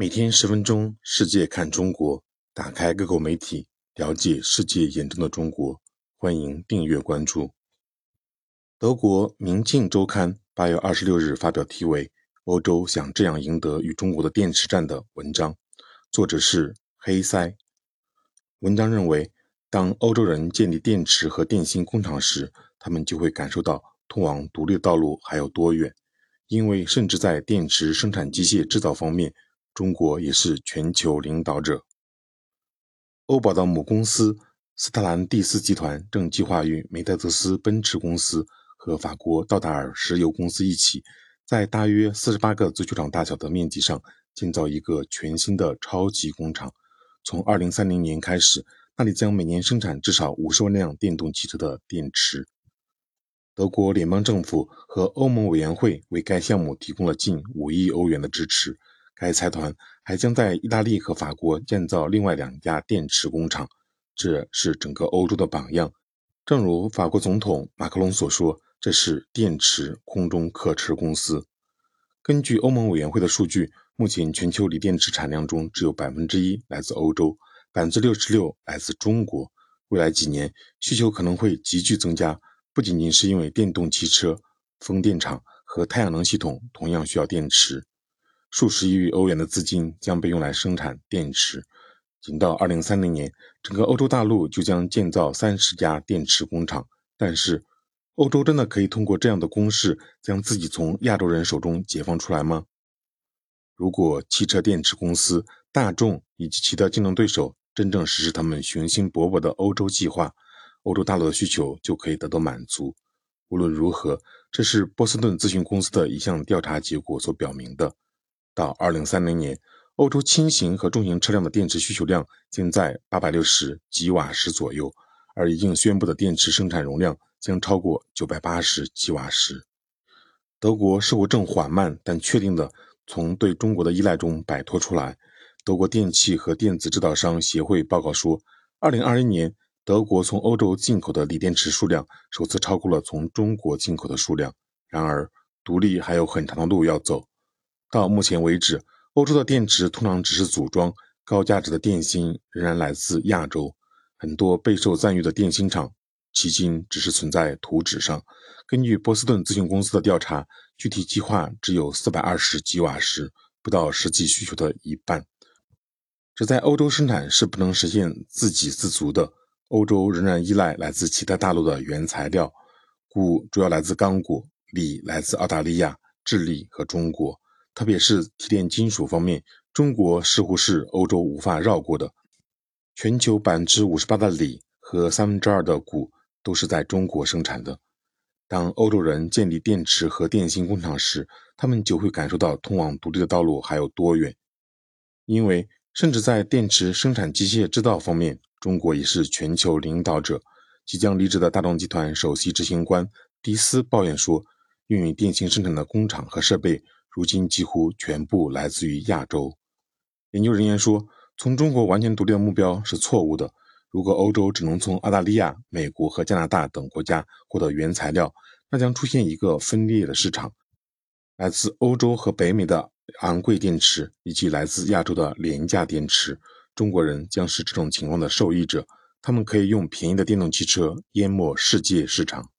每天十分钟，世界看中国，打开各口媒体，了解世界眼中的中国。欢迎订阅关注。德国《明镜周刊》八月二十六日发表题为《欧洲想这样赢得与中国的电池战》的文章，作者是黑塞。文章认为，当欧洲人建立电池和电芯工厂时，他们就会感受到通往独立的道路还有多远，因为甚至在电池生产机械制造方面。中国也是全球领导者。欧宝的母公司斯特兰蒂斯集团正计划与梅赛德斯奔驰公司和法国道达尔石油公司一起，在大约四十八个足球场大小的面积上建造一个全新的超级工厂。从二零三零年开始，那里将每年生产至少五十万辆电动汽车的电池。德国联邦政府和欧盟委员会为该项目提供了近五亿欧元的支持。该财团还将在意大利和法国建造另外两家电池工厂，这是整个欧洲的榜样。正如法国总统马克龙所说：“这是电池空中客车公司。”根据欧盟委员会的数据，目前全球锂电池产量中只有百分之一来自欧洲，百分之六十六来自中国。未来几年需求可能会急剧增加，不仅仅是因为电动汽车、风电场和太阳能系统同样需要电池。数十亿欧元的资金将被用来生产电池，仅到2030年，整个欧洲大陆就将建造三十家电池工厂。但是，欧洲真的可以通过这样的攻势，将自己从亚洲人手中解放出来吗？如果汽车电池公司大众以及其他竞争对手真正实施他们雄心勃勃的欧洲计划，欧洲大陆的需求就可以得到满足。无论如何，这是波士顿咨询公司的一项调查结果所表明的。到二零三零年，欧洲轻型和重型车辆的电池需求量将在八百六十吉瓦时左右，而已经宣布的电池生产容量将超过九百八十吉瓦时。德国似乎正缓慢但确定地从对中国的依赖中摆脱出来。德国电气和电子制造商协会报告说，二零二一年德国从欧洲进口的锂电池数量首次超过了从中国进口的数量。然而，独立还有很长的路要走。到目前为止，欧洲的电池通常只是组装，高价值的电芯仍然来自亚洲。很多备受赞誉的电芯厂，迄今只是存在图纸上。根据波士顿咨询公司的调查，具体计划只有四百二十吉瓦时，不到实际需求的一半。这在欧洲生产是不能实现自给自足的。欧洲仍然依赖来自其他大陆的原材料，钴主要来自刚果，锂来自澳大利亚、智利和中国。特别是提炼金属方面，中国似乎是欧洲无法绕过的。全球百分之五十八的锂和三分之二的钴都是在中国生产的。当欧洲人建立电池和电芯工厂时，他们就会感受到通往独立的道路还有多远。因为，甚至在电池生产机械制造方面，中国也是全球领导者。即将离职的大众集团首席执行官迪斯抱怨说：“用于电芯生产的工厂和设备。”如今几乎全部来自于亚洲。研究人员说，从中国完全独立的目标是错误的。如果欧洲只能从澳大利亚、美国和加拿大等国家获得原材料，那将出现一个分裂的市场：来自欧洲和北美的昂贵电池，以及来自亚洲的廉价电池。中国人将是这种情况的受益者，他们可以用便宜的电动汽车淹没世界市场。